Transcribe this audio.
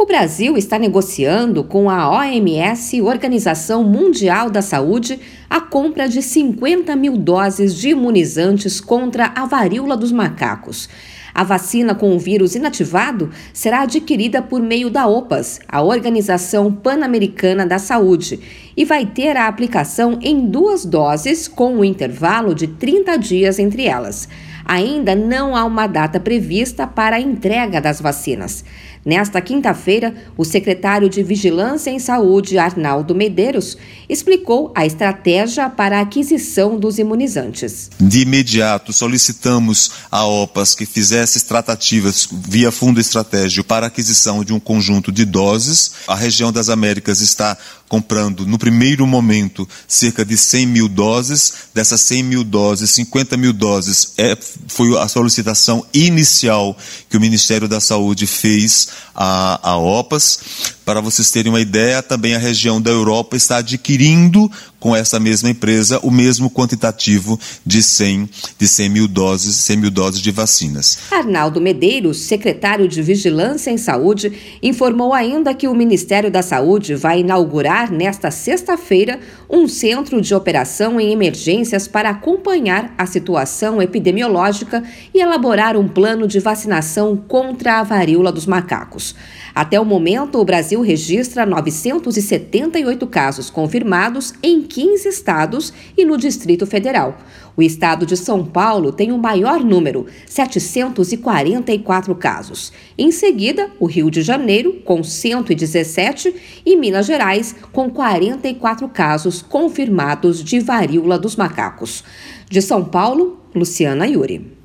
O Brasil está negociando com a OMS, Organização Mundial da Saúde, a compra de 50 mil doses de imunizantes contra a varíola dos macacos. A vacina com o vírus inativado será adquirida por meio da OPAS, a Organização Pan-Americana da Saúde, e vai ter a aplicação em duas doses, com um intervalo de 30 dias entre elas. Ainda não há uma data prevista para a entrega das vacinas. Nesta quinta-feira, o secretário de Vigilância em Saúde, Arnaldo Medeiros, explicou a estratégia para a aquisição dos imunizantes. De imediato, solicitamos a OPAS que fizesse tratativas via fundo estratégico para a aquisição de um conjunto de doses. A região das Américas está comprando, no primeiro momento, cerca de 100 mil doses. Dessas 100 mil doses, 50 mil doses é, foi a solicitação inicial que o Ministério da Saúde fez à, à OPAS. Para vocês terem uma ideia, também a região da Europa está adquirindo com essa mesma empresa o mesmo quantitativo de 100, de 100 mil doses, 100 mil doses de vacinas. Arnaldo Medeiros, secretário de Vigilância em Saúde, informou ainda que o Ministério da Saúde vai inaugurar nesta sexta-feira um centro de operação em emergências para acompanhar a situação epidemiológica e elaborar um plano de vacinação contra a varíola dos macacos. Até o momento, o Brasil registra 978 casos confirmados em 15 estados e no Distrito Federal. O estado de São Paulo tem o maior número, 744 casos. Em seguida, o Rio de Janeiro, com 117, e Minas Gerais, com 44 casos confirmados de varíola dos macacos. De São Paulo, Luciana Yuri.